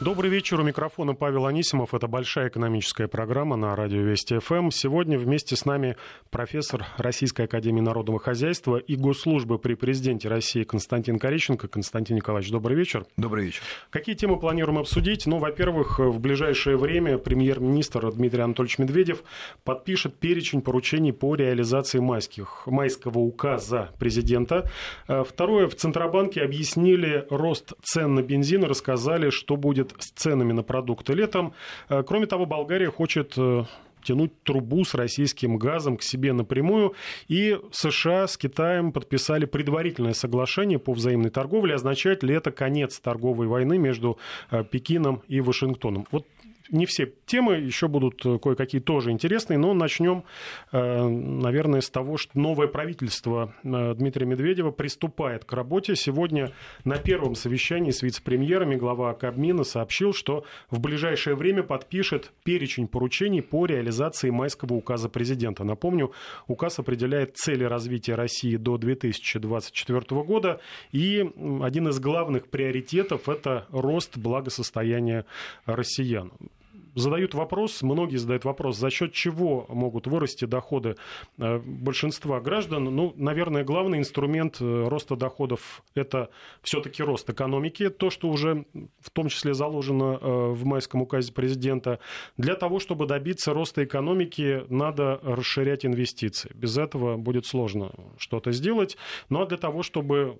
Добрый вечер. У микрофона Павел Анисимов. Это большая экономическая программа на радио Вести ФМ. Сегодня вместе с нами профессор Российской Академии Народного Хозяйства и Госслужбы при президенте России Константин Корещенко. Константин Николаевич, добрый вечер. Добрый вечер. Какие темы планируем обсудить? Ну, во-первых, в ближайшее время премьер-министр Дмитрий Анатольевич Медведев подпишет перечень поручений по реализации майских, майского указа президента. Э, второе, в Центробанке объяснили рост цен на бензин и рассказали, что будет с ценами на продукты летом. Э, кроме того, Болгария хочет э, тянуть трубу с российским газом к себе напрямую. И США с Китаем подписали предварительное соглашение по взаимной торговле. Означает ли это конец торговой войны между э, Пекином и Вашингтоном? Вот не все темы, еще будут э, кое-какие тоже интересные, но начнем, э, наверное, с того, что новое правительство э, Дмитрия Медведева приступает к работе. Сегодня на первом совещании с вице-премьерами глава Кабмина сообщил, что в ближайшее время подпишет перечень поручений по реализации майского указа президента. Напомню, указ определяет цели развития России до 2024 года, и один из главных приоритетов – это рост благосостояния россиян задают вопрос, многие задают вопрос, за счет чего могут вырасти доходы э, большинства граждан. Ну, наверное, главный инструмент э, роста доходов – это все-таки рост экономики, то, что уже в том числе заложено э, в майском указе президента. Для того, чтобы добиться роста экономики, надо расширять инвестиции. Без этого будет сложно что-то сделать. Ну а для того, чтобы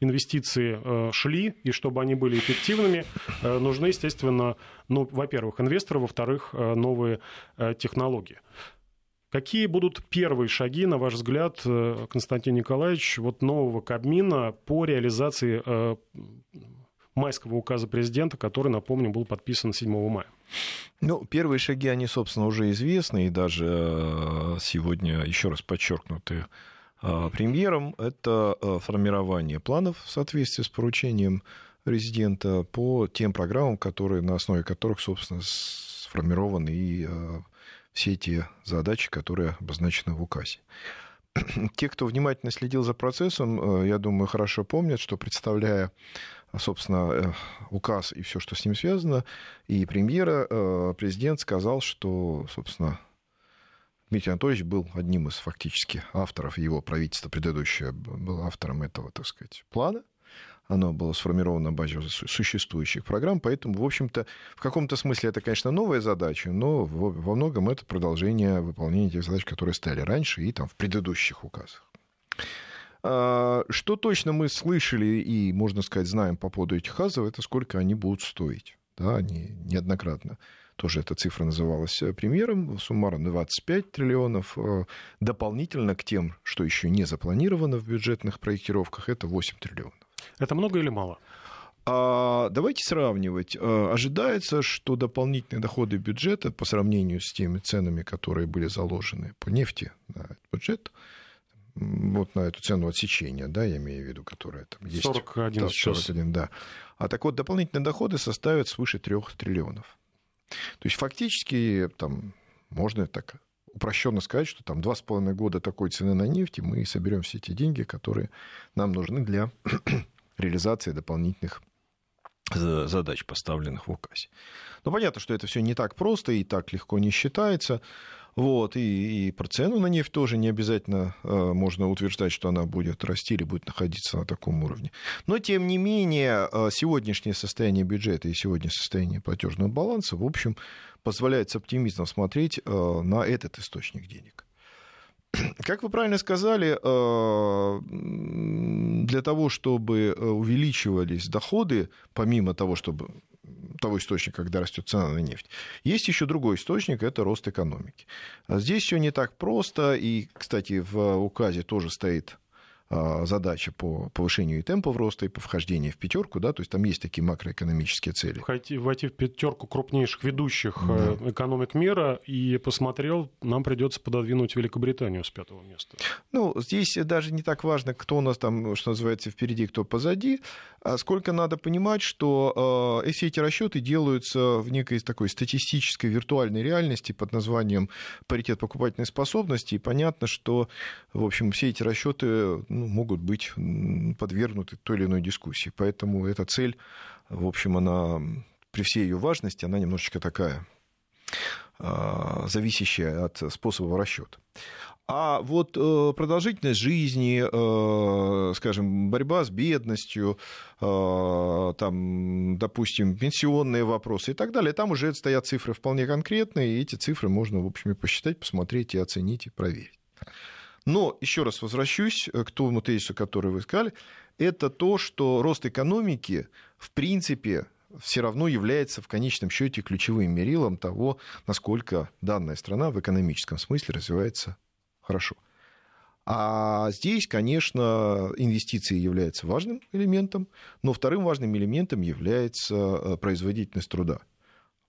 инвестиции э, шли, и чтобы они были эффективными, э, нужны, естественно, ну, во-первых, инвесторы, во-вторых, э, новые технологии. Какие будут первые шаги, на ваш взгляд, Константин Николаевич, вот нового Кабмина по реализации майского указа президента, который, напомню, был подписан 7 мая? Ну, первые шаги, они, собственно, уже известны, и даже сегодня еще раз подчеркнуты премьером, это а, формирование планов в соответствии с поручением резидента по тем программам, которые, на основе которых, собственно, сформированы и а, все те задачи, которые обозначены в указе. Те, кто внимательно следил за процессом, я думаю, хорошо помнят, что представляя, собственно, э, указ и все, что с ним связано, и премьера, президент сказал, что, собственно, Дмитрий Анатольевич был одним из фактически авторов, его правительство предыдущее было автором этого, так сказать, плана. Оно было сформировано на базе существующих программ, поэтому, в общем-то, в каком-то смысле это, конечно, новая задача, но во многом это продолжение выполнения тех задач, которые стояли раньше и там в предыдущих указах. А, что точно мы слышали и, можно сказать, знаем по поводу этих указов, это сколько они будут стоить. Да, они неоднократно тоже эта цифра называлась э, премьером, суммарно 25 триллионов. Э, дополнительно к тем, что еще не запланировано в бюджетных проектировках, это 8 триллионов. Это много или мало? А, давайте сравнивать. Э, ожидается, что дополнительные доходы бюджета по сравнению с теми ценами, которые были заложены по нефти на бюджет, вот на эту цену отсечения, да, я имею в виду, которая там есть. 41 да, 41, да. А так вот, дополнительные доходы составят свыше 3 триллионов. То есть фактически там можно так упрощенно сказать, что там два с половиной года такой цены на нефть, и мы соберем все эти деньги, которые нам нужны для реализации дополнительных задач, поставленных в указе. Но понятно, что это все не так просто и так легко не считается. Вот, и, и про цену на нефть тоже не обязательно э, можно утверждать, что она будет расти или будет находиться на таком уровне. Но, тем не менее, э, сегодняшнее состояние бюджета и сегодняшнее состояние платежного баланса, в общем, позволяет с оптимизмом смотреть э, на этот источник денег. Как вы правильно сказали, э, для того, чтобы э, увеличивались доходы, помимо того, чтобы того источника, когда растет цена на нефть. Есть еще другой источник, это рост экономики. А здесь все не так просто, и, кстати, в указе тоже стоит задача по повышению и темпов роста, и по вхождению в пятерку, да, то есть там есть такие макроэкономические цели. Войти, войти в пятерку крупнейших ведущих да. Э, экономик мира, и посмотрел, нам придется пододвинуть Великобританию с пятого места. Ну, здесь даже не так важно, кто у нас там, что называется, впереди, кто позади, а сколько надо понимать, что э, все эти расчеты делаются в некой такой статистической виртуальной реальности под названием паритет покупательной способности, и понятно, что, в общем, все эти расчеты ну, могут быть подвергнуты той или иной дискуссии. Поэтому эта цель, в общем, она при всей ее важности, она немножечко такая зависящая от способа расчета. А вот э, продолжительность жизни, э, скажем, борьба с бедностью, э, там, допустим, пенсионные вопросы и так далее, там уже стоят цифры вполне конкретные, и эти цифры можно, в общем, посчитать, посмотреть и оценить, и проверить. Но еще раз возвращусь к тому тезису, который вы сказали, это то, что рост экономики, в принципе, все равно является в конечном счете ключевым мерилом того, насколько данная страна в экономическом смысле развивается хорошо. А здесь, конечно, инвестиции являются важным элементом, но вторым важным элементом является э, производительность труда.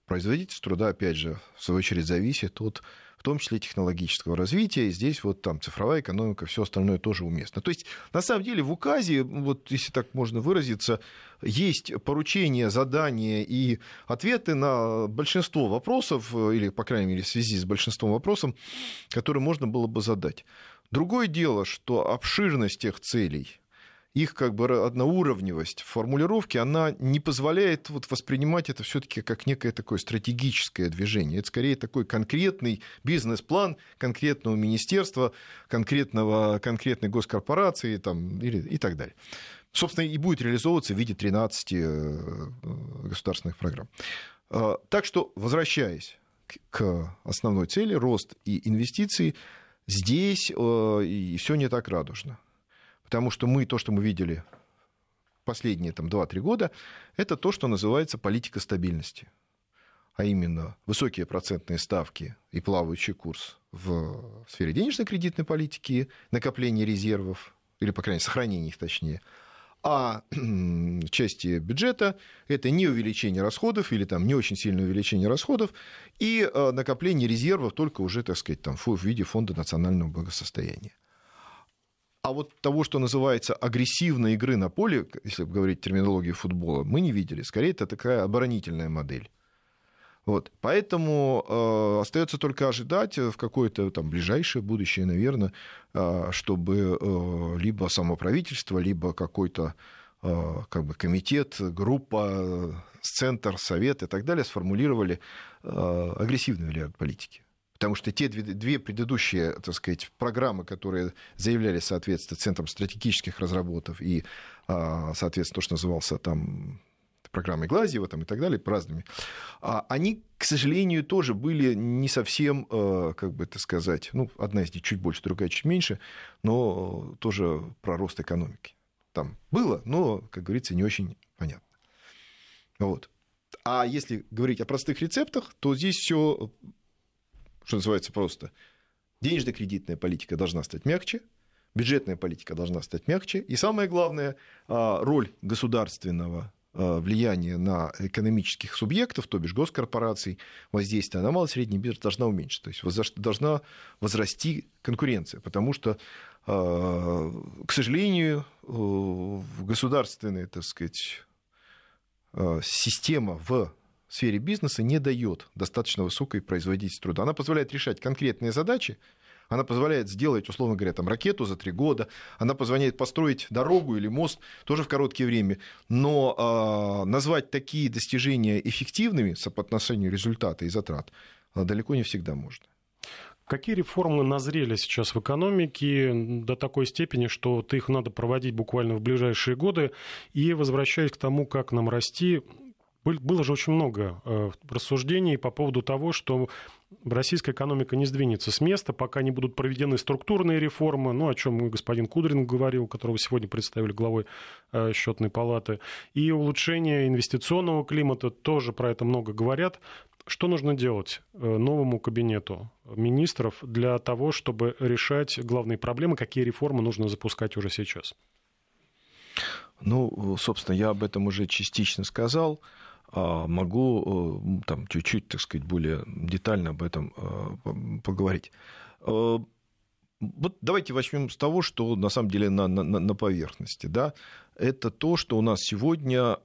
Производительность труда, опять же, в свою очередь, зависит от в том числе технологического развития, и здесь вот там цифровая экономика, все остальное тоже уместно. То есть, на самом деле, в указе, вот если так можно выразиться, есть поручения, задания и ответы на большинство вопросов, или, по крайней мере, в связи с большинством вопросов, которые можно было бы задать. Другое дело, что обширность тех целей, их как бы одноуровневость формулировки, она не позволяет вот воспринимать это все-таки как некое такое стратегическое движение. Это скорее такой конкретный бизнес-план конкретного министерства, конкретного, конкретной госкорпорации там, или, и так далее. Собственно, и будет реализовываться в виде 13 э, государственных программ. А, так что, возвращаясь к основной цели, рост и инвестиции, здесь э, все не так радужно. Потому что мы, то, что мы видели последние там, 2-3 года, это то, что называется политика стабильности. А именно высокие процентные ставки и плавающий курс в сфере денежно-кредитной политики, накопление резервов, или, по крайней мере, сохранение их точнее, а части бюджета это не увеличение расходов или там не очень сильное увеличение расходов и э, накопление резервов только уже, так сказать, там, в виде фонда национального благосостояния. А вот того, что называется агрессивной игры на поле, если говорить терминологию футбола, мы не видели. Скорее, это такая оборонительная модель. Вот. Поэтому э, остается только ожидать в какое-то там ближайшее будущее, наверное, э, чтобы э, либо само правительство, либо какой-то э, как бы комитет, группа, центр, совет и так далее сформулировали э, агрессивный вариант политики. Потому что те две, две предыдущие, так сказать, программы, которые заявляли, соответственно, Центром стратегических разработок и, а, соответственно, то, что назывался там программой Глазьева там, и так далее, разными, а, они, к сожалению, тоже были не совсем, э, как бы это сказать, ну, одна из них чуть больше, другая чуть меньше, но тоже про рост экономики. Там было, но, как говорится, не очень понятно. Вот. А если говорить о простых рецептах, то здесь все что называется просто. Денежно-кредитная политика должна стать мягче, бюджетная политика должна стать мягче. И самое главное, а, роль государственного а, влияния на экономических субъектов, то бишь госкорпораций, воздействие на малый и средний бизнес должна уменьшиться. То есть должна возрасти конкуренция, потому что, а, к сожалению, государственная, так сказать, система в в сфере бизнеса не дает достаточно высокой производительности труда. Она позволяет решать конкретные задачи, она позволяет сделать, условно говоря, там, ракету за три года, она позволяет построить дорогу или мост тоже в короткое время, но э, назвать такие достижения эффективными по отношению результата и затрат а, далеко не всегда можно. Какие реформы назрели сейчас в экономике до такой степени, что их надо проводить буквально в ближайшие годы? И возвращаясь к тому, как нам расти, было же очень много э, рассуждений по поводу того, что российская экономика не сдвинется с места, пока не будут проведены структурные реформы, ну, о чем господин Кудрин говорил, которого сегодня представили главой э, счетной палаты, и улучшение инвестиционного климата, тоже про это много говорят. Что нужно делать э, новому кабинету министров для того, чтобы решать главные проблемы, какие реформы нужно запускать уже сейчас? Ну, собственно, я об этом уже частично сказал. А, могу э, там чуть-чуть, так сказать, более детально об этом э, поговорить. Э, вот давайте возьмем с того, что на самом деле на, на, на поверхности. Да? Это то, что у нас сегодня,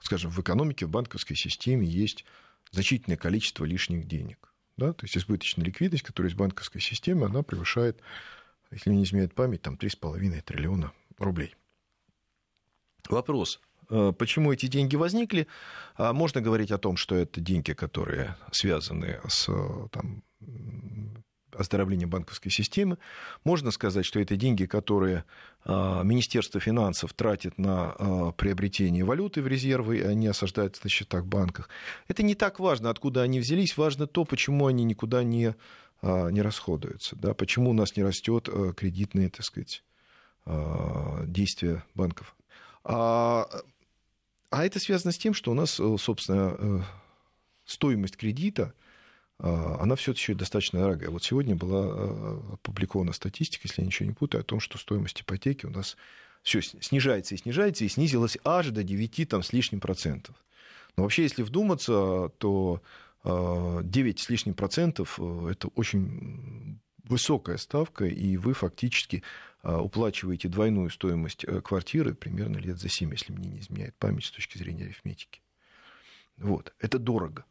скажем, в экономике, в банковской системе есть значительное количество лишних денег. Да? То есть избыточная ликвидность, которая из банковской системы, она превышает, если не изменяет память, там 3,5 триллиона рублей. Вопрос, Почему эти деньги возникли? Можно говорить о том, что это деньги, которые связаны с там, оздоровления банковской системы. Можно сказать, что это деньги, которые а, Министерство финансов тратит на а, приобретение валюты в резервы, они осаждаются на счетах в банках. Это не так важно, откуда они взялись, важно то, почему они никуда не, а, не расходуются, да, почему у нас не растет кредитные, так сказать, действия банков. А, а это связано с тем, что у нас, собственно, э, стоимость кредита – а, она все еще достаточно дорогая. Вот сегодня была а, опубликована статистика, если я ничего не путаю, о том, что стоимость ипотеки у нас все снижается и снижается, и снизилась аж до 9 там, с лишним процентов. Но вообще, если вдуматься, то 9 а, с лишним процентов – это очень высокая ставка, и вы фактически уплачиваете двойную стоимость э, квартиры примерно лет за 7, если мне не изменяет память с точки зрения арифметики. Вот. Это дорого.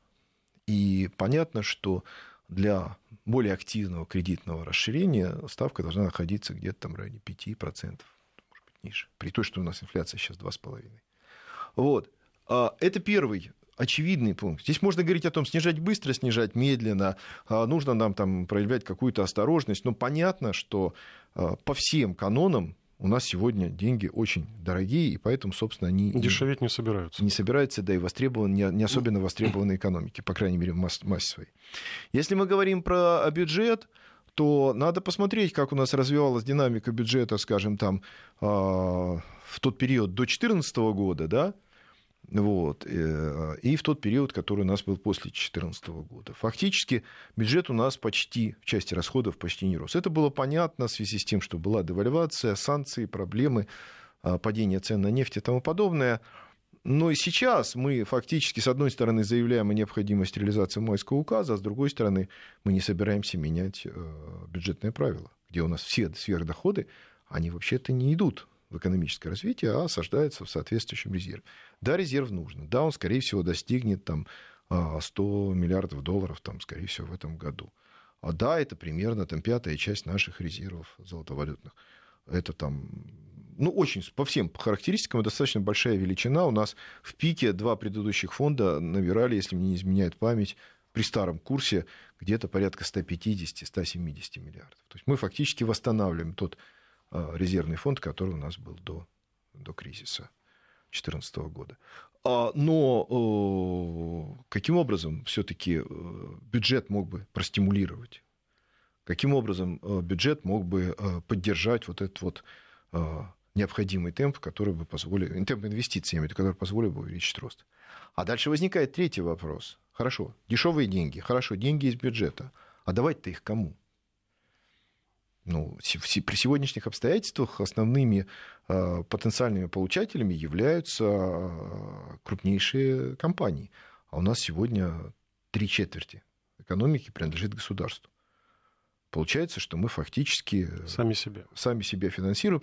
И понятно, что для более активного кредитного расширения ставка должна находиться где-то там в районе 5%, может быть, ниже, при том, что у нас инфляция сейчас 2,5%. Вот. А, это первый очевидный пункт. Здесь можно говорить о том, снижать быстро, снижать медленно, а, нужно нам там проявлять какую-то осторожность, но понятно, что а, по всем канонам у нас сегодня деньги очень дорогие, и поэтому, собственно, они... Дешеветь не собираются. Не собираются, да и востребованы, не, особенно востребованы экономики, по крайней мере, в масс, массе своей. Если мы говорим про бюджет, то надо посмотреть, как у нас развивалась динамика бюджета, скажем, там, а, в тот период до 2014 года, да, вот. Э, и в тот период, который у нас был после 2014 года. Фактически бюджет у нас почти, в части расходов почти не рос. Это было понятно в связи с тем, что была девальвация, санкции, проблемы, а, падение цен на нефть и тому подобное. Но и сейчас мы фактически, с одной стороны, заявляем о необходимости реализации майского указа, а с другой стороны, мы не собираемся менять э, бюджетные правила, где у нас все сверхдоходы, они вообще-то не идут в экономическое развитие, а осаждается в соответствующем резерве. Да, резерв нужен. Да, он, скорее всего, достигнет там, 100 а, миллиардов долларов, там, скорее всего, в этом году. А да, это примерно там, пятая часть наших резервов золотовалютных. Это там, ну, очень, по всем характеристикам, достаточно большая величина. У нас в пике два предыдущих фонда набирали, если мне не изменяет память, при старом курсе где-то порядка 150-170 миллиардов. То есть мы фактически восстанавливаем тот резервный фонд, который у нас был до, до кризиса 2014 года. А, но э, каким образом все-таки э, бюджет мог бы простимулировать? Каким образом бюджет мог бы поддержать вот этот вот необходимый темп, который бы позволил, темп инвестиций, который позволил бы увеличить рост? А дальше возникает третий вопрос. Хорошо, дешевые деньги, хорошо, деньги из бюджета. А давать-то их кому? Ну, при сегодняшних обстоятельствах основными э, потенциальными получателями являются э, крупнейшие компании. А у нас сегодня три четверти экономики принадлежит государству. Получается, что мы фактически сами себя, сами себя финансируем.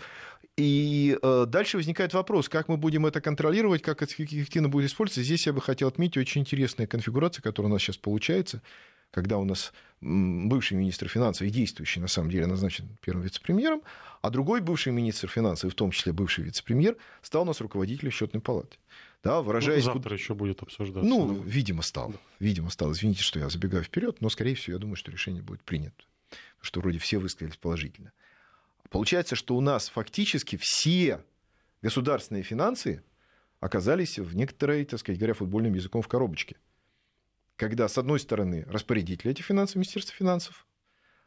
И э, дальше возникает вопрос, как мы будем это контролировать, как это эффективно будет использоваться. Здесь я бы хотел отметить очень интересная конфигурация, которая у нас сейчас получается когда у нас бывший министр финансов и действующий, на самом деле, назначен первым вице-премьером, а другой бывший министр финансов, в том числе бывший вице-премьер, стал у нас руководителем счетной палаты. Да, выражаясь... Ну, завтра еще будет обсуждаться. Ну, видимо, стал. Видимо, стал. Извините, что я забегаю вперед, но, скорее всего, я думаю, что решение будет принято. Что вроде все высказались положительно. Получается, что у нас фактически все государственные финансы оказались в некоторой, так сказать, говоря футбольным языком, в коробочке когда, с одной стороны, распорядитель этих финансов, Министерство финансов,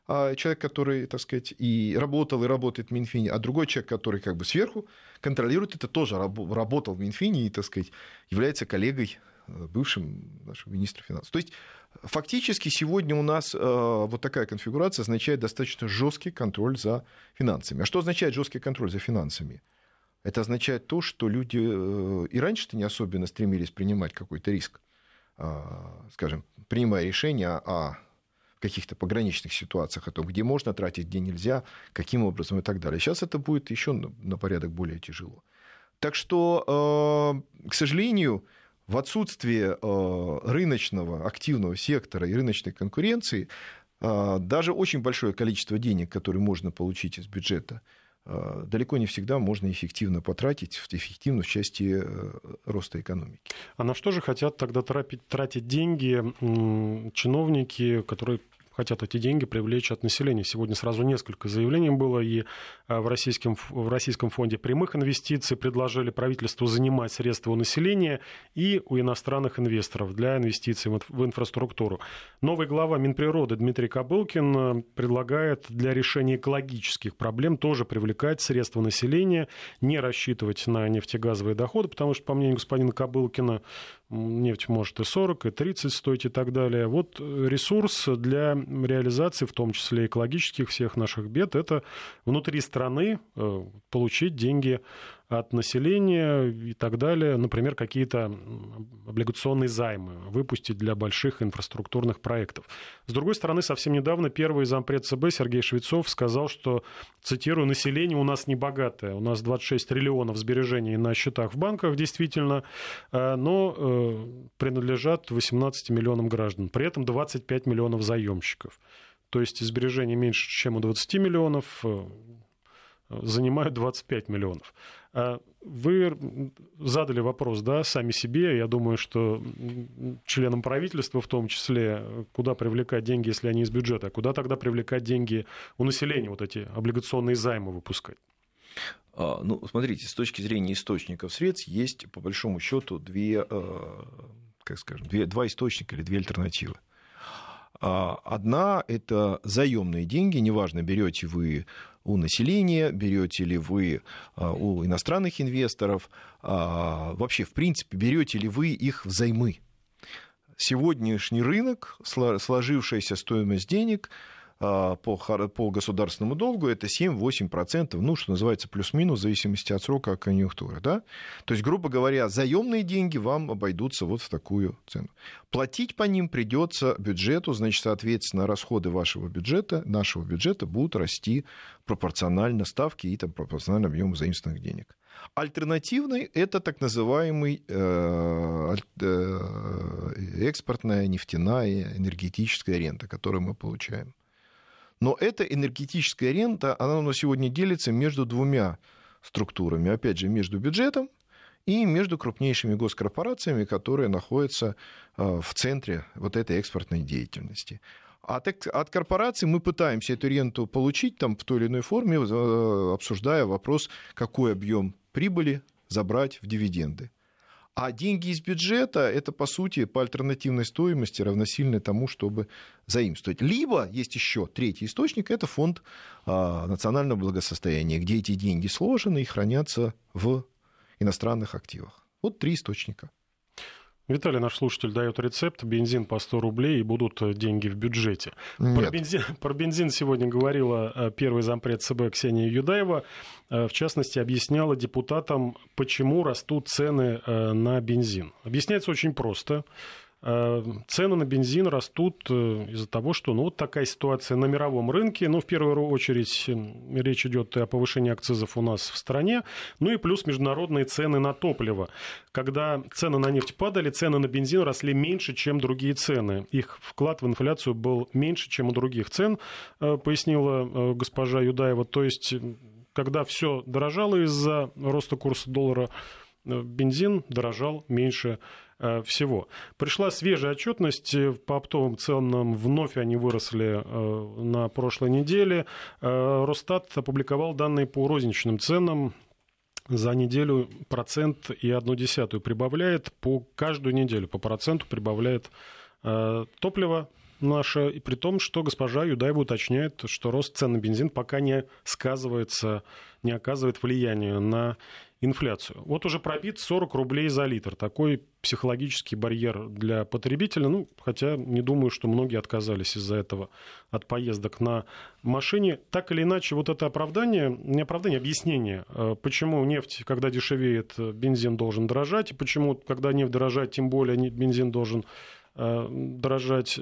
а человек, который, так сказать, и работал, и работает в Минфине, а другой человек, который как бы сверху контролирует это, тоже работал в Минфине и, так сказать, является коллегой э, бывшим нашим министром финансов. То есть фактически сегодня у нас э, вот такая конфигурация означает достаточно жесткий контроль за финансами. А что означает жесткий контроль за финансами? Это означает то, что люди э, и раньше-то не особенно стремились принимать какой-то риск. А, скажем, принимая решения о каких-то пограничных ситуациях, о том, где можно тратить, где нельзя, каким образом и так далее. Сейчас это будет еще на порядок более тяжело. Так что, а, к сожалению, в отсутствие а, рыночного активного сектора и рыночной конкуренции, даже очень большое количество денег, которые можно получить из бюджета, э, далеко не всегда можно эффективно потратить, эффективно в части роста экономики. А на что же хотят тогда тратить деньги чиновники, которые хотят эти деньги привлечь от населения. Сегодня сразу несколько заявлений было, и а, в Российском, в Российском фонде прямых инвестиций предложили правительству занимать средства у населения и у иностранных инвесторов для инвестиций в инфраструктуру. Новый глава Минприроды Дмитрий Кобылкин а, предлагает для решения экологических проблем тоже привлекать средства населения, не рассчитывать на нефтегазовые доходы, потому что, по мнению господина Кобылкина, нефть может и 40, и 30 стоить и так далее. Вот ресурс для реализации, в том числе экологических всех наших бед, это внутри страны э, получить деньги от населения и так далее, например, какие-то облигационные займы выпустить для больших инфраструктурных проектов. С другой стороны, совсем недавно первый зампред ЦБ Сергей Швецов сказал, что, цитирую, население у нас не богатое, у нас 26 триллионов сбережений на счетах в банках, действительно, э, но э, принадлежат 18 миллионам граждан, при этом 25 миллионов заемщиков. То есть сбережения меньше, чем у 20 миллионов, э, занимают 25 миллионов. А вы задали вопрос, да, сами себе. Я думаю, что членам правительства в том числе, куда привлекать деньги, если они из бюджета, а куда тогда привлекать деньги у населения, вот эти облигационные займы выпускать? А, ну, смотрите, с точки зрения источников средств есть, по большому счету, две, э, как скажем, две, два источника или две альтернативы. А, одна – это заемные деньги, неважно, берете вы у населения, берете ли вы а, у иностранных инвесторов, а, вообще, в принципе, берете ли вы их взаймы. Сегодняшний рынок, сложившаяся стоимость денег – по, по государственному долгу это 7-8%, ну, что называется, плюс-минус, в зависимости от срока конъюнктуры. Да? То есть, грубо говоря, заемные деньги вам обойдутся вот в такую цену. Платить по ним придется бюджету, значит, соответственно, расходы вашего бюджета, нашего бюджета будут расти пропорционально ставке и там, пропорционально объему заимствованных денег. Альтернативный – это так называемый э, э, экспортная нефтяная энергетическая рента, которую мы получаем. Но эта энергетическая рента, она у нас сегодня делится между двумя структурами. Опять же, между бюджетом и между крупнейшими госкорпорациями, которые находятся а, в центре вот этой экспортной деятельности. От, от корпораций мы пытаемся эту ренту получить там, в той или иной форме, э, обсуждая вопрос, какой объем прибыли забрать в дивиденды. А деньги из бюджета – это, по сути, по альтернативной стоимости равносильны тому, чтобы заимствовать. Либо есть еще третий источник – это фонд а, национального благосостояния, где эти деньги сложены и хранятся в иностранных активах. Вот три источника. Виталий, наш слушатель, дает рецепт. Бензин по 100 рублей и будут э, деньги в бюджете. Про бензин, про бензин сегодня говорила э, первый зампред ЦБ Ксения Юдаева. Э, в частности, объясняла депутатам, почему растут цены на бензин. Объясняется очень просто. Э, цены на бензин растут э, из-за того, что ну, вот такая ситуация на мировом рынке. Ну, в первую очередь, речь идет о повышении акцизов у нас в стране. Ну и плюс международные цены на топливо. Когда цены на нефть падали, цены на бензин росли меньше, чем другие цены. Их вклад в инфляцию был меньше, чем у других цен, э, пояснила госпожа Юдаева. То есть, когда все дорожало из-за роста курса доллара, бензин дорожал меньше Э, всего. Пришла свежая отчетность э, по оптовым ценам, вновь они выросли э, на прошлой неделе. Росстат опубликовал данные по розничным ценам за неделю процент и одну десятую прибавляет по каждую неделю по проценту прибавляет топливо наше, и при том, что госпожа Юдаева уточняет, что рост цен на бензин пока не сказывается, не оказывает влияния на инфляцию. Вот уже пробит 40 рублей за литр. Такой психологический барьер для потребителя. Ну, хотя не думаю, что многие отказались из-за этого от поездок на машине. Так или иначе, вот это оправдание, не оправдание, а объяснение, э, почему нефть, когда дешевеет, бензин должен дорожать, и почему, когда нефть дорожает, тем более бензин должен э, дорожать.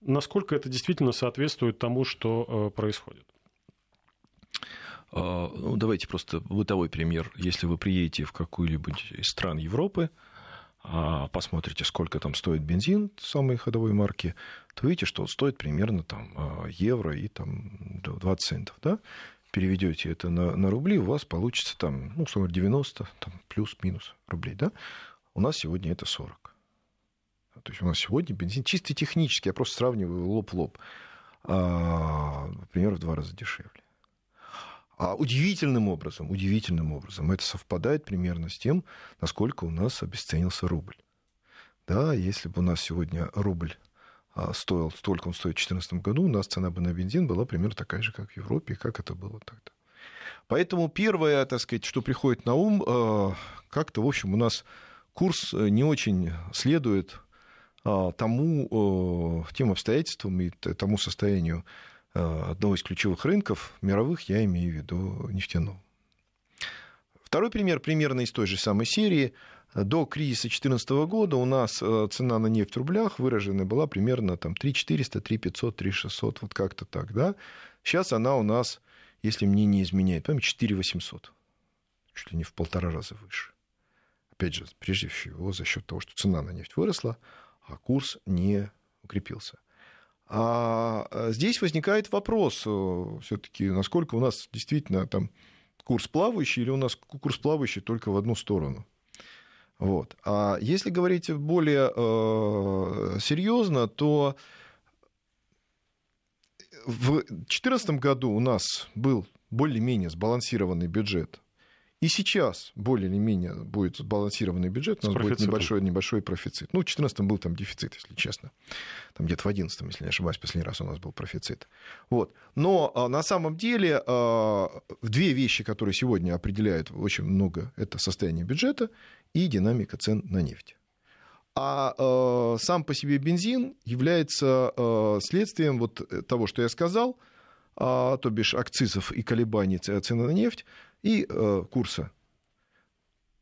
Насколько это действительно соответствует тому, что э, происходит? А, ну, давайте просто бытовой пример. Если вы приедете в какую-либо из стран Европы, а, посмотрите, сколько там стоит бензин самой ходовой марки, то видите, что он стоит примерно там, а, евро и там, 20 центов. Да? переведете это на, на рубли, у вас получится там, ну, 90, там, плюс-минус рублей, да? У нас сегодня это 40. То есть у нас сегодня бензин чисто технически, я просто сравниваю лоб в лоб, а, например, в два раза дешевле. А удивительным образом, удивительным образом это совпадает примерно с тем, насколько у нас обесценился рубль. Да, если бы у нас сегодня рубль а, стоил столько он стоит в 2014 году, у нас цена бы на бензин была примерно такая же, как в Европе, как это было тогда. Поэтому первое, так сказать, что приходит на ум, а, как-то, в общем, у нас курс э, не очень следует а, тому, тем обстоятельствам и тому состоянию одного из ключевых рынков мировых, я имею в виду нефтяного. Второй пример примерно из той же самой серии – до кризиса 2014 года у нас э, цена на нефть в рублях выраженная была примерно там, 3 400, 3 500, 3 600, вот как-то так. Да? Сейчас она у нас, если мне не изменяет, по 4 800. Чуть ли не в полтора раза выше. Опять же, прежде всего за счет того, что цена на нефть выросла, а курс не укрепился. А э, здесь возникает вопрос э, все-таки, насколько у нас действительно там курс плавающий или у нас курс плавающий только в одну сторону. Вот. А если говорить более э, серьезно, то в 2014 году у нас был более-менее сбалансированный бюджет и сейчас более или менее будет сбалансированный бюджет, у нас будет небольшой, небольшой профицит. Ну, в 2014 был там дефицит, если честно. Там где-то в 2011, если не ошибаюсь, последний раз у нас был профицит. Вот. Но а, на самом деле а, две вещи, которые сегодня определяют очень много, это состояние бюджета и динамика цен на нефть. А э, сам по себе бензин является э, следствием вот того, что я сказал, э, то бишь акцизов и колебаний цены на нефть, и э, курса.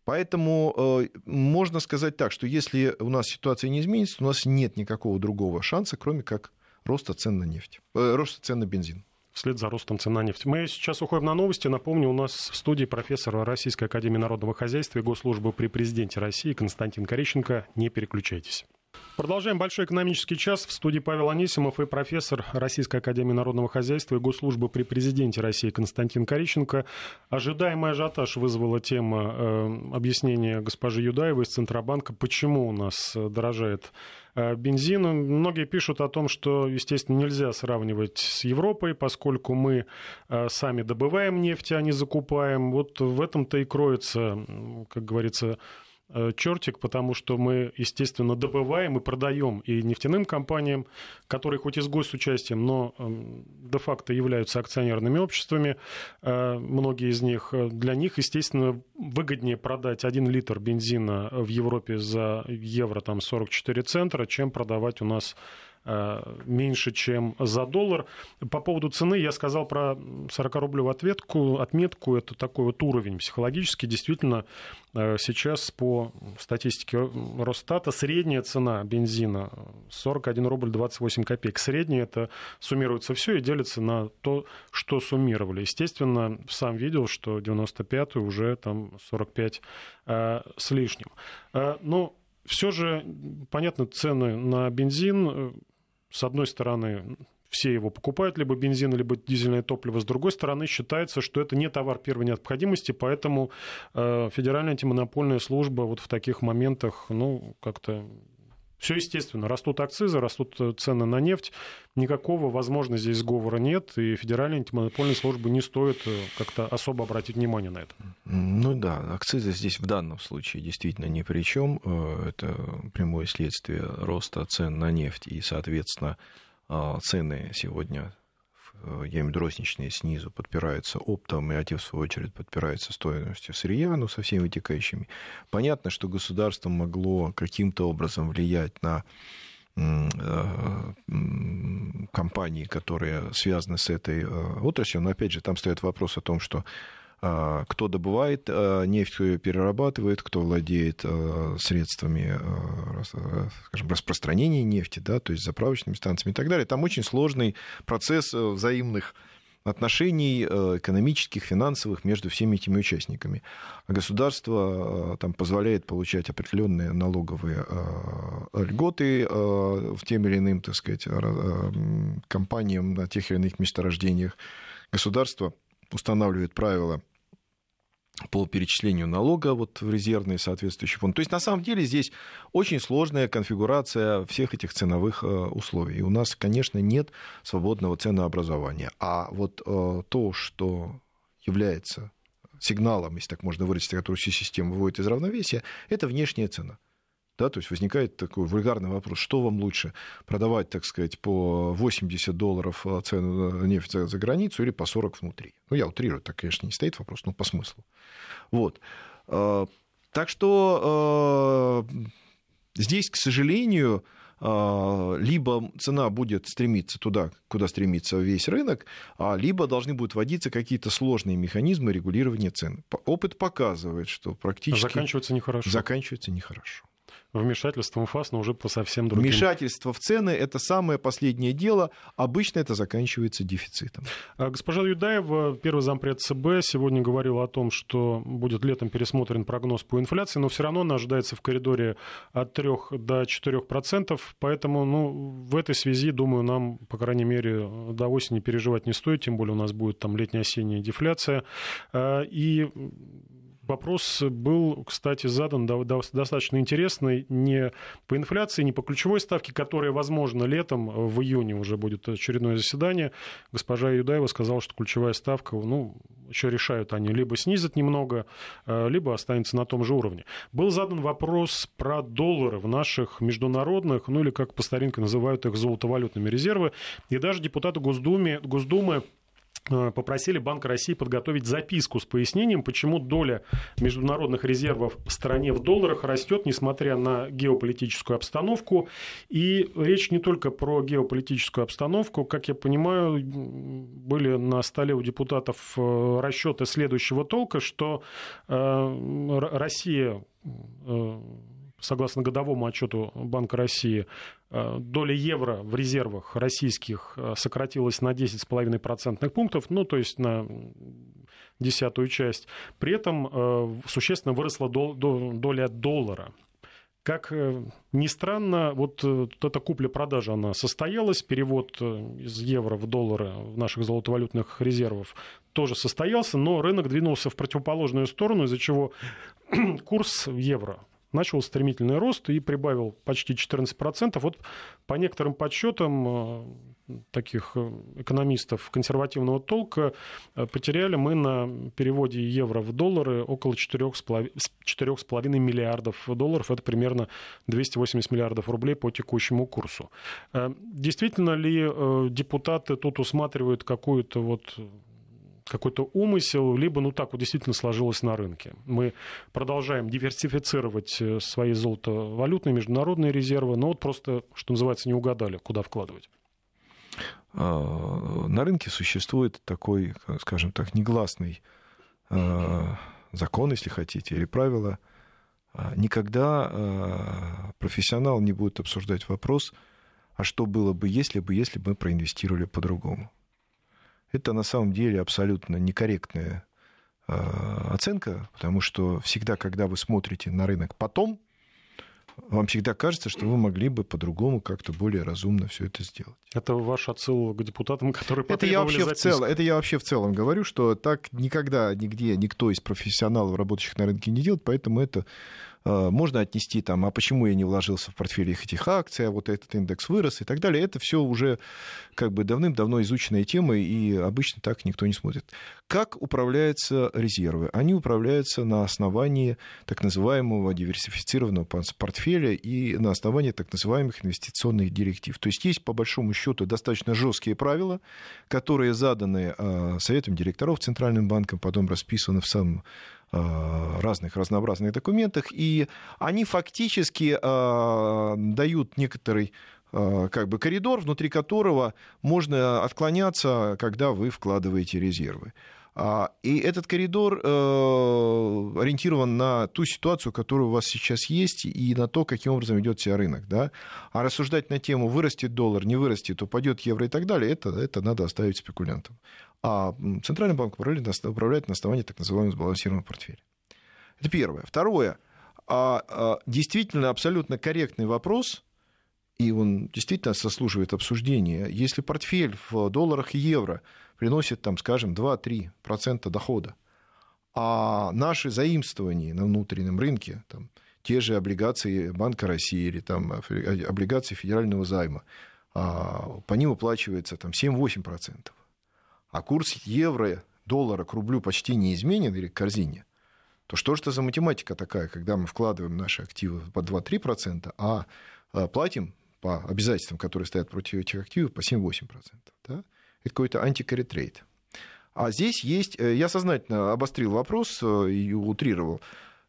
Поэтому э, можно сказать так, что если у нас ситуация не изменится, у нас нет никакого другого шанса, кроме как роста цен на нефть, э, роста цен на бензин вслед за ростом цен на нефть. Мы сейчас уходим на новости. Напомню, у нас в студии профессор Российской Академии Народного Хозяйства и Госслужбы при Президенте России Константин Корещенко. Не переключайтесь. Продолжаем большой экономический час. В студии Павел Анисимов и профессор Российской Академии Народного Хозяйства и Госслужбы при Президенте России Константин Кориченко. Ожидаемый ажиотаж вызвала тема э, объяснения госпожи Юдаевой из Центробанка, почему у нас дорожает э, бензин. Многие пишут о том, что, естественно, нельзя сравнивать с Европой, поскольку мы э, сами добываем нефть, а не закупаем. Вот в этом-то и кроется, как говорится, чертик, потому что мы, естественно, добываем и продаем и нефтяным компаниям, которые хоть и с госучастием, но эм, де-факто являются акционерными обществами, э, многие из них, э, для них, естественно, выгоднее продать 1 литр бензина в Европе за евро там, 44 цента, чем продавать у нас Э, меньше, чем за доллар. По поводу цены я сказал про 40-рублевую ответку, отметку. Это такой вот уровень психологический. Действительно, э, сейчас по статистике Росстата средняя цена бензина 41 рубль 28 копеек. Средняя это суммируется все и делится на то, что суммировали. Естественно, сам видел, что 95-й уже там 45 э, с лишним. Э, но все же, понятно, цены на бензин с одной стороны, все его покупают, либо бензин, либо дизельное топливо. С другой стороны, считается, что это не товар первой необходимости, поэтому э, Федеральная антимонопольная служба вот в таких моментах, ну, как-то все естественно. Растут акцизы, растут э, цены на нефть. Никакого, возможно, здесь сговора нет. И Федеральной антимонопольной службы не стоит э, как-то особо обратить внимание на это. Ну да, акцизы здесь в данном случае действительно ни при чем. Э, это прямое следствие роста цен на нефть. И, соответственно, цены сегодня я имею в виду розничные снизу, подпираются оптом, и эти, в свою очередь, подпираются стоимостью сырья, ну, со всеми вытекающими. Понятно, что государство могло каким-то образом влиять на э, компании, которые связаны с этой э, отраслью, но опять же там стоит вопрос о том, что кто добывает а, нефть, кто ее перерабатывает, кто владеет а, средствами скажем, распространения нефти, да, то есть заправочными станциями и так далее. Там очень сложный процесс взаимных отношений экономических, финансовых между всеми этими участниками. А государство там позволяет получать определенные налоговые льготы в тем или иным, так сказать, компаниям на тех или иных месторождениях. Государство устанавливает правила по перечислению налога вот в резервный соответствующий фонд. То есть, на самом деле, здесь очень сложная конфигурация всех этих ценовых э, условий. И у нас, конечно, нет свободного ценообразования. А вот э, то, что является сигналом, если так можно выразить, который всю систему выводит из равновесия, это внешняя цена. Да, то есть возникает такой вульгарный вопрос, что вам лучше, продавать, так сказать, по 80 долларов э, цену на нефть за, за границу или по 40 внутри? Ну, я утрирую, так, конечно, не стоит вопрос, но по смыслу. Вот. Э, так что э, здесь, к сожалению, либо цена будет стремиться туда, куда стремится весь рынок, а либо должны будут вводиться какие-то сложные механизмы регулирования цен. Опыт показывает, что практически... Заканчивается нехорошо. Заканчивается нехорошо вмешательством ФАС, но уже по совсем другим. Вмешательство в цены – это самое последнее дело. Обычно это заканчивается дефицитом. А госпожа Юдаева, первый зампред ЦБ, сегодня говорила о том, что будет летом пересмотрен прогноз по инфляции, но все равно она ожидается в коридоре от 3 до 4 процентов. Поэтому ну, в этой связи, думаю, нам, по крайней мере, до осени переживать не стоит, тем более у нас будет там летняя-осенняя дефляция. А, и Вопрос был, кстати, задан достаточно интересный не по инфляции, не по ключевой ставке, которая, возможно, летом, в июне уже будет очередное заседание. Госпожа Юдаева сказала, что ключевая ставка, ну, еще решают они, либо снизят немного, э, либо останется на том же уровне. Был задан вопрос про доллары в наших международных, ну или как по старинке называют их, золотовалютными резервы. И даже депутаты Госдумы, Госдумы Э, попросили Банк России подготовить записку с пояснением, почему доля международных резервов в стране в долларах растет, несмотря на геополитическую обстановку. И речь не только про геополитическую обстановку. Как я понимаю, были на столе у депутатов э, расчеты следующего толка, что э, Россия согласно годовому отчету Банка России, э, доля евро в резервах российских э, сократилась на 10,5 процентных пунктов, ну, то есть на десятую часть. При этом э, существенно выросла доля доллара. Как ни странно, вот эта купля-продажа, она состоялась, перевод из евро в доллары в наших золотовалютных резервов тоже состоялся, но рынок двинулся в противоположную сторону, из-за чего курс евро начал стремительный рост и прибавил почти 14%. Вот по некоторым подсчетам э, таких э, экономистов консервативного толка э, потеряли мы на переводе евро в доллары около 4,5 миллиардов долларов. Это примерно 280 миллиардов рублей по текущему курсу. Действительно ли депутаты тут усматривают какую-то вот какой-то умысел, либо, ну так вот действительно сложилось на рынке. Мы продолжаем диверсифицировать э, свои золотовалютные международные резервы, но вот просто, что называется, не угадали, куда вкладывать. А, на рынке существует такой, скажем так, негласный а, закон, если хотите, или правило. А, никогда профессионал не будет обсуждать вопрос, а что было бы, если бы, если бы мы проинвестировали по-другому. Это на самом деле абсолютно некорректная а, оценка, потому что всегда, когда вы смотрите на рынок потом, вам всегда кажется, что вы могли бы по-другому как-то более разумно все это сделать. Это ваш отсыл к депутатам, которые это я вообще в целом, Это я вообще в целом говорю, что так никогда нигде никто из профессионалов, работающих на рынке, не делает, поэтому это можно отнести там, а почему я не вложился в портфель этих акций, а вот этот индекс вырос и так далее. Это все уже как бы давным-давно изученная тема, и обычно так никто не смотрит. Как управляются резервы? Они управляются на основании так называемого диверсифицированного портфеля и на основании так называемых инвестиционных директив. То есть есть, по большому счету, достаточно жесткие правила, которые заданы э, Советом директоров Центральным банком, потом расписаны в самом Э, разных разнообразных документах, и они фактически э, дают некоторый э, как бы коридор, внутри которого можно отклоняться, когда вы вкладываете резервы. А, и этот коридор ориентирован на ту ситуацию, которая у вас сейчас есть, и на то, каким образом ведет себя рынок. Да? А рассуждать на тему, вырастет доллар, не вырастет, упадет евро и так далее, это, это надо оставить спекулянтам а Центральный банк управляет, управляет на основании так называемого сбалансированного портфеля. Это первое. Второе. А, а, действительно абсолютно корректный вопрос, и он действительно заслуживает обсуждения. Если портфель в долларах и евро приносит, там, скажем, 2-3% дохода, а наши заимствования на внутреннем рынке, там, те же облигации Банка России или там, облигации федерального займа, а, по ним уплачивается там, 7-8%. А курс евро, доллара к рублю почти не изменен или к корзине, то что же это за математика такая, когда мы вкладываем наши активы по 2-3%, а, а платим по обязательствам, которые стоят против этих активов, по 7-8%. Да? Это какой-то антикорретрейд. А здесь есть, э, я сознательно обострил вопрос э, и утрировал,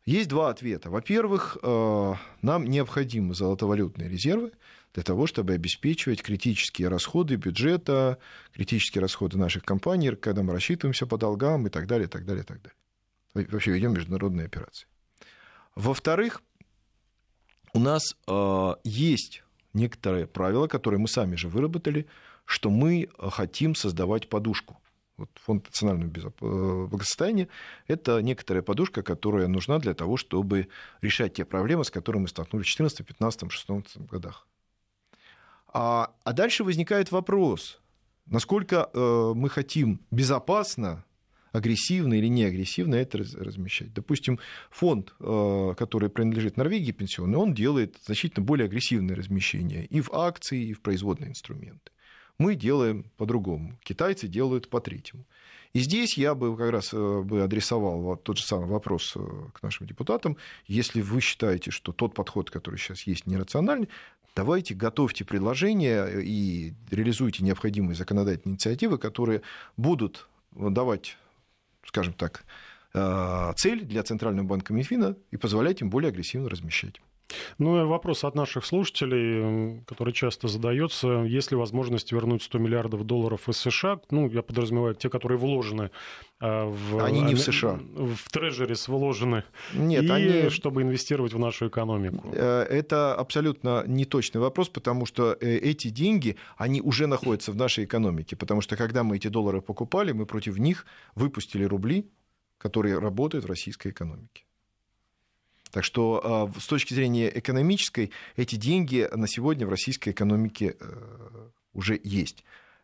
есть два ответа. Во-первых, э, нам необходимы золотовалютные резервы для того, чтобы обеспечивать критические расходы бюджета, критические расходы наших компаний, когда мы рассчитываемся по долгам и так далее, и так далее, и так далее. Вообще ведем международные операции. Во-вторых, у нас есть некоторые правила, которые мы сами же выработали, что мы хотим создавать подушку. Вот фонд национального э, благосостояния – это некоторая подушка, которая нужна для того, чтобы решать те проблемы, с которыми мы столкнулись в 2014, 2015, 2016 годах. А, а дальше возникает вопрос, насколько э, мы хотим безопасно агрессивно или не агрессивно это размещать. Допустим, фонд, э, который принадлежит Норвегии пенсионный, он делает значительно более агрессивное размещение и в акции, и в производные инструменты. Мы делаем по-другому. Китайцы делают по-третьему. И здесь я бы как раз э, бы адресовал тот же самый вопрос э, к нашим депутатам. Если вы считаете, что тот подход, который сейчас есть, нерациональный, давайте готовьте предложения и реализуйте необходимые законодательные инициативы, которые будут давать скажем так, э, цель для Центрального банка Минфина и позволять им более агрессивно размещать. Ну и вопрос от наших слушателей, который часто задается, есть ли возможность вернуть 100 миллиардов долларов из США, ну, я подразумеваю, те, которые вложены э, в... Они не в США. В трежерис вложены. Нет, и они... чтобы инвестировать в нашу экономику. Э, это абсолютно неточный вопрос, потому что эти деньги, они уже находятся в нашей экономике, потому что когда мы эти доллары покупали, мы против них выпустили рубли, которые работают в российской экономике. Так что а, с точки зрения экономической эти деньги на сегодня в российской экономике э, уже есть.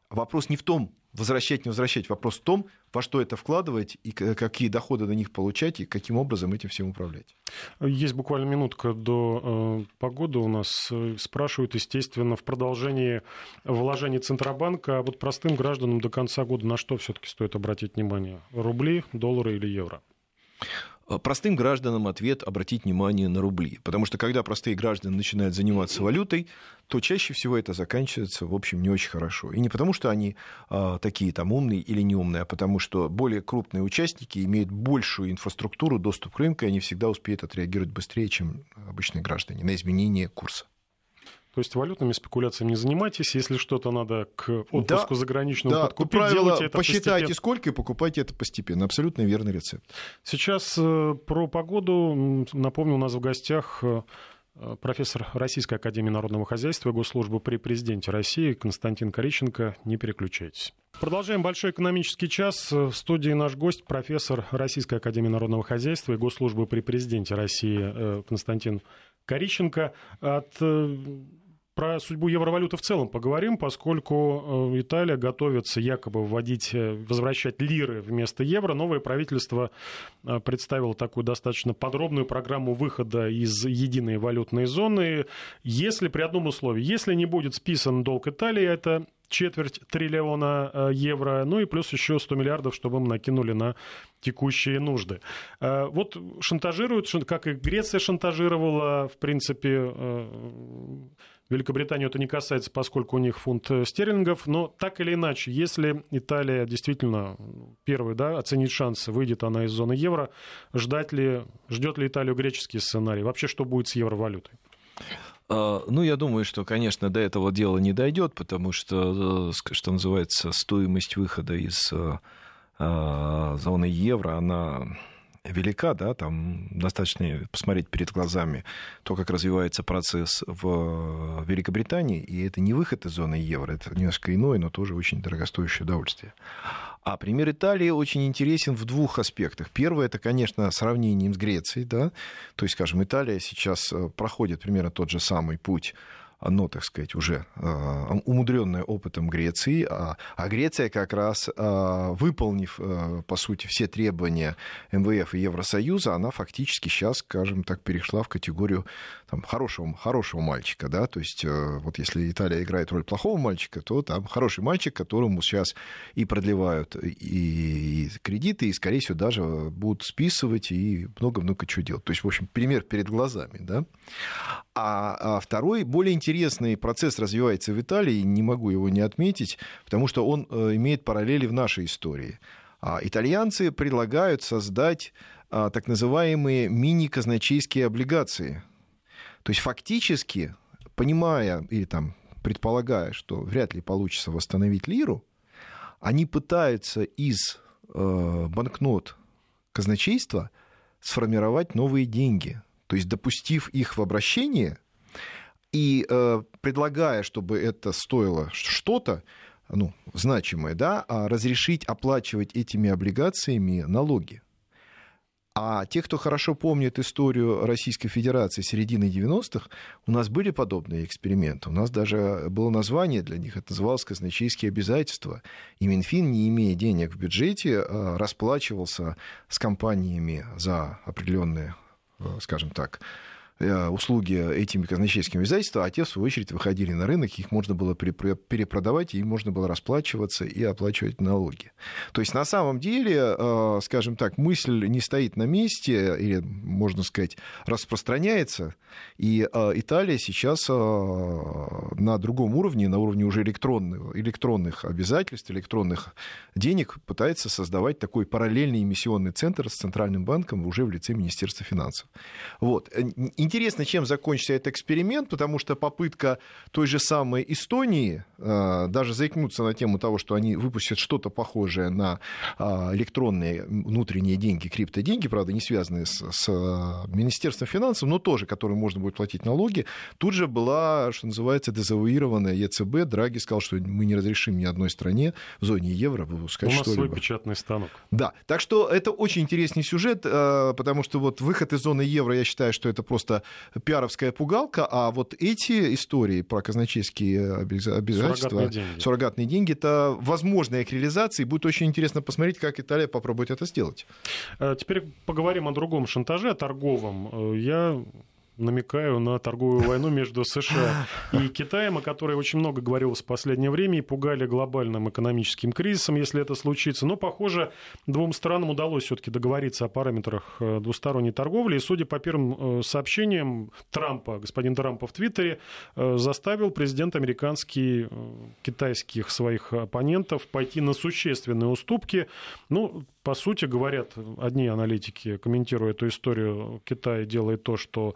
Вопрос не в том, возвращать, не возвращать. Вопрос в том, во что это вкладывать и какие доходы на них получать и каким образом этим всем управлять. Есть буквально минутка до э, погоды у нас. Спрашивают, естественно, в продолжении вложений Центробанка, а вот простым гражданам до конца года на что все-таки стоит обратить внимание? Рубли, доллары или евро? Э, простым гражданам ответ обратить внимание на рубли. Потому что когда простые граждане начинают заниматься валютой, то чаще всего это заканчивается, в общем, не очень хорошо. И не потому, что они а, такие там умные или неумные, а потому что более крупные участники имеют большую инфраструктуру, доступ к рынку, и они всегда успеют отреагировать быстрее, чем обычные граждане на изменение курса. То есть валютными спекуляциями не занимайтесь. Если что-то надо к отпуску да, заграничному да, подкупить, правило, делайте это посчитайте постепенно. сколько и покупайте это постепенно. Абсолютно верный рецепт. Сейчас э, про погоду. Напомню, у нас в гостях э, профессор Российской Академии Народного Хозяйства и Госслужбы при Президенте России Константин Кориченко. Не переключайтесь. Продолжаем большой экономический час. В студии наш гость, профессор Российской Академии Народного Хозяйства и Госслужбы при Президенте России э, Константин Кориченко. От про судьбу евровалюты в целом поговорим, поскольку э, Италия готовится якобы вводить, э, возвращать лиры вместо евро. Новое правительство э, представило такую достаточно подробную программу выхода из единой валютной зоны. Если при одном условии, если не будет списан долг Италии, это четверть триллиона евро, ну и плюс еще 100 миллиардов, чтобы мы накинули на текущие нужды. Вот шантажируют, как и Греция шантажировала, в принципе, Великобританию это не касается, поскольку у них фунт э, стерлингов, но так или иначе, если Италия действительно первый, да, оценит шансы, выйдет она из зоны евро, ждать ли, ждет ли Италию греческий сценарий? Вообще, что будет с евровалютой? А, ну, я думаю, что, конечно, до этого дела не дойдет, потому что, э, что называется, стоимость выхода из э, зоны евро, она велика, да, там достаточно посмотреть перед глазами то, как развивается процесс в Великобритании, и это не выход из зоны евро, это немножко иное, но тоже очень дорогостоящее удовольствие. А пример Италии очень интересен в двух аспектах. Первое, это, конечно, сравнением с Грецией, да, то есть, скажем, Италия сейчас э, проходит примерно тот же самый путь оно, так сказать, уже а, умудренное опытом Греции, а, а Греция как раз, а, выполнив, по сути, все требования МВФ и Евросоюза, она фактически сейчас, скажем так, перешла в категорию там, хорошего, хорошего мальчика, да, то есть вот если Италия играет роль плохого мальчика, то там хороший мальчик, которому сейчас и продлевают и, и кредиты, и, скорее всего, даже будут списывать и много-много чего делать. То есть, в общем, пример перед глазами, да. А, а второй, более интересный процесс развивается в Италии, не могу его не отметить, потому что он э, имеет параллели в нашей истории. А итальянцы предлагают создать а, так называемые мини-казначейские облигации. То есть фактически, понимая или там предполагая, что вряд ли получится восстановить лиру, они пытаются из э, банкнот казначейства сформировать новые деньги. То есть допустив их в обращение и э, предлагая, чтобы это стоило что-то, ну, значимое, да, а разрешить оплачивать этими облигациями налоги. А те, кто хорошо помнит историю Российской Федерации середины 90-х, у нас были подобные эксперименты. У нас даже было название для них, это называлось казначейские обязательства. И Минфин, не имея денег в бюджете, э, расплачивался с компаниями за определенные Э, скажем так, услуги этими казначейскими обязательствами, а те, в свою очередь, выходили на рынок, их можно было перепродавать, и им можно было расплачиваться и оплачивать налоги. То есть, на самом деле, э, скажем так, мысль не стоит на месте, или, можно сказать, распространяется, и э, Италия сейчас на другом уровне, на уровне уже электронных, электронных обязательств, электронных денег пытается создавать такой параллельный эмиссионный центр с Центральным банком уже в лице Министерства финансов. Вот Интересно, чем закончится этот эксперимент, потому что попытка той же самой Эстонии э, даже заикнуться на тему того, что они выпустят что-то похожее на э, электронные внутренние деньги, криптоденьги, правда, не связанные с, с э, Министерством финансов, но тоже, которые можно будет платить налоги, тут же была, что называется, дезавуированная ЕЦБ. Драги сказал, что мы не разрешим ни одной стране в зоне евро выпускать что-либо. У нас свой печатный станок. Да, так что это очень интересный сюжет, потому что вот выход из зоны евро, я считаю, что это просто пиаровская пугалка, а вот эти истории про казначейские обязательства, суррогатные деньги, суррогатные деньги это возможная их реализация, и будет очень интересно посмотреть, как Италия попробует это сделать. Э, теперь поговорим о другом шантаже, о торговом. Э, я намекаю на торговую войну между США и Китаем, о которой очень много говорилось в последнее время, и пугали глобальным экономическим кризисом, если это случится. Но, похоже, двум странам удалось все-таки договориться о параметрах э, двусторонней торговли. И, судя по первым э, сообщениям Трампа, господин Трампа в Твиттере, э, заставил президент американский китайских своих оппонентов пойти на существенные уступки. Ну, по сути, говорят одни аналитики, комментируя эту историю, Китай делает то, что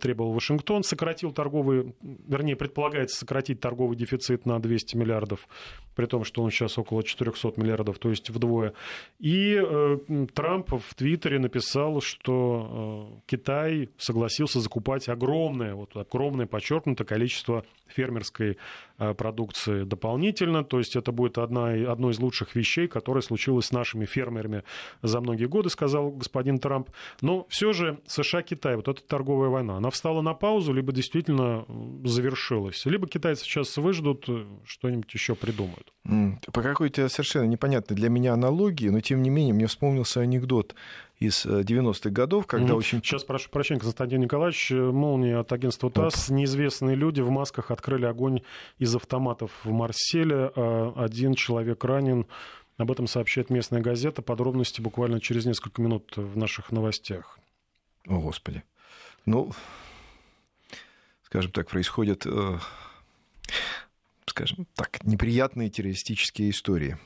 требовал Вашингтон, сократил торговый, вернее, предполагается сократить торговый дефицит на 200 миллиардов, при том, что он сейчас около 400 миллиардов, то есть вдвое. И э, Трамп в Твиттере написал, что э, Китай согласился закупать огромное, вот огромное подчеркнуто количество фермерской э, продукции дополнительно. То есть это будет одна, одно из лучших вещей, которое случилось с нашими фермерами за многие годы, сказал господин Трамп. Но все же США-Китай, вот эта торговая война, она встала на паузу, либо действительно завершилась, либо китайцы сейчас выждут, э, что-нибудь еще придумают. По какой-то совершенно непонятной для меня аналогии, но тем не менее мне вспомнился анекдот из 90-х э, годов, когда очень... Сейчас прошу прощения, Константин Николаевич, э, молния от агентства ТАСС. Оп. Неизвестные люди в масках открыли огонь из автоматов в Марселе. А один человек ранен. Об этом сообщает местная газета. Подробности буквально через несколько минут в наших новостях. О, Господи. Ну, скажем так, происходит э, скажем так, неприятные террористические истории.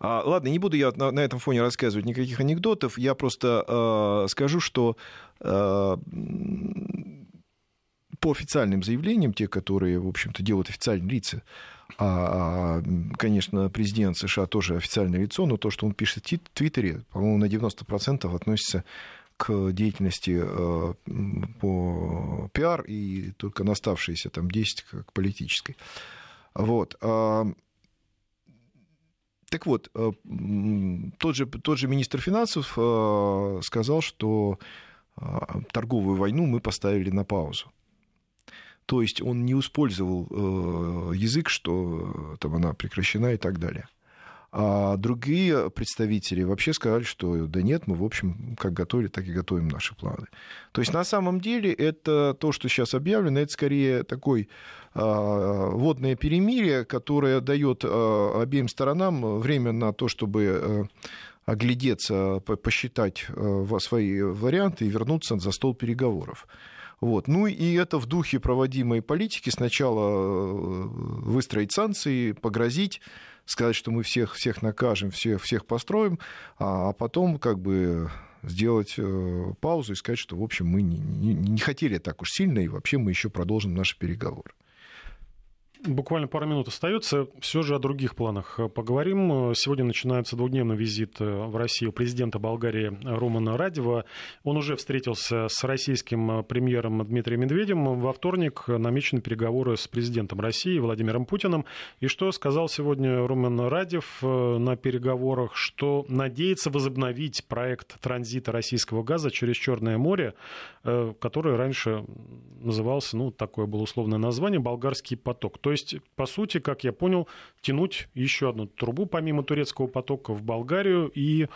А, ладно, не буду я на, на этом фоне рассказывать никаких анекдотов, я просто э, скажу, что э, по официальным заявлениям, те, которые, в общем-то, делают официальные лица, а, конечно, президент США тоже официальное лицо, но то, что он пишет в Твиттере, по-моему, на 90% относится к деятельности по пиар и только на оставшиеся там 10 к политической. Вот. А, так вот, э, тот же, тот же министр финансов э, сказал, что а, торговую войну мы поставили на паузу. То есть он не использовал э, язык, что там она прекращена и так далее. А другие представители вообще сказали, что да нет, мы, в общем, как готовили, так и готовим наши планы. То есть на самом деле это то, что сейчас объявлено, это скорее такой а, водное перемирие, которое дает а, обеим сторонам время на то, чтобы э, оглядеться, посчитать свои варианты и вернуться за стол переговоров. Вот. Ну и это в духе проводимой политики. Сначала э, выстроить санкции, погрозить, сказать, что мы всех, всех накажем, всех, всех построим, а, а потом как бы сделать э, паузу и сказать, что, в общем, мы не, не, не хотели так уж сильно, и вообще мы еще продолжим наши переговоры. Буквально пару минут остается. Все же о других планах поговорим. Сегодня начинается двухдневный визит в Россию президента Болгарии Романа Радева. Он уже встретился с российским премьером Дмитрием Медведевым. Во вторник намечены переговоры с президентом России Владимиром Путиным. И что сказал сегодня Роман Радев на переговорах, что надеется возобновить проект транзита российского газа через Черное море, который раньше назывался, ну, такое было условное название, «Болгарский поток». То есть, по сути, как я понял, тянуть еще одну трубу помимо турецкого потока в Болгарию и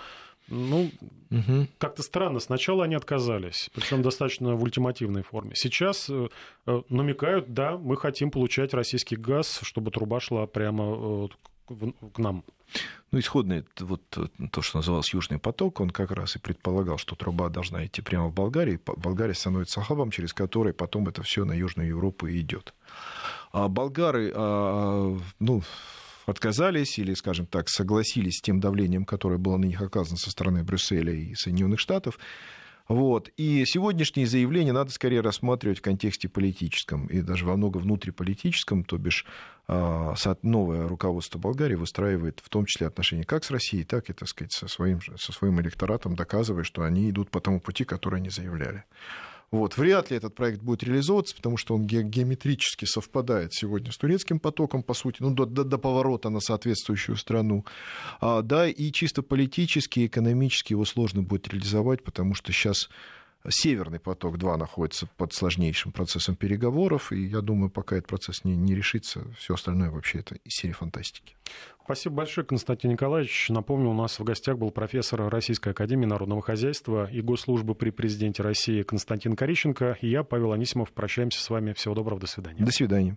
ну, угу. как-то странно. Сначала они отказались, причем достаточно в ультимативной форме. Сейчас э, э, намекают, да, мы хотим получать российский газ, чтобы труба шла прямо э, к нам. Ну, исходный вот то, что называлось Южный поток, он как раз и предполагал, что труба должна идти прямо в Болгарию. Болгария становится хабом, через который потом это все на Южную Европу и идет. А болгары, а, ну, отказались или, скажем так, согласились с тем давлением, которое было на них оказано со стороны Брюсселя и Соединенных Штатов. Вот. И сегодняшние заявления надо скорее рассматривать в контексте политическом и даже во много внутриполитическом, то бишь а, новое руководство Болгарии выстраивает в том числе отношения как с Россией, так и, так сказать, со своим, со своим электоратом, доказывая, что они идут по тому пути, который они заявляли. Вот. Вряд ли этот проект будет реализовываться, потому что он геометрически совпадает сегодня с турецким потоком, по сути, ну, до, до, до поворота на соответствующую страну. А, да, и чисто политически, экономически его сложно будет реализовать, потому что сейчас Северный поток-2 находится под сложнейшим процессом переговоров, и я думаю, пока этот процесс не, не решится, все остальное вообще это из серии фантастики. Спасибо большое, Константин Николаевич. Напомню, у нас в гостях был профессор Российской Академии Народного Хозяйства и Госслужбы при Президенте России Константин Корищенко. И я, Павел Анисимов, прощаемся с вами. Всего доброго, до свидания. До свидания.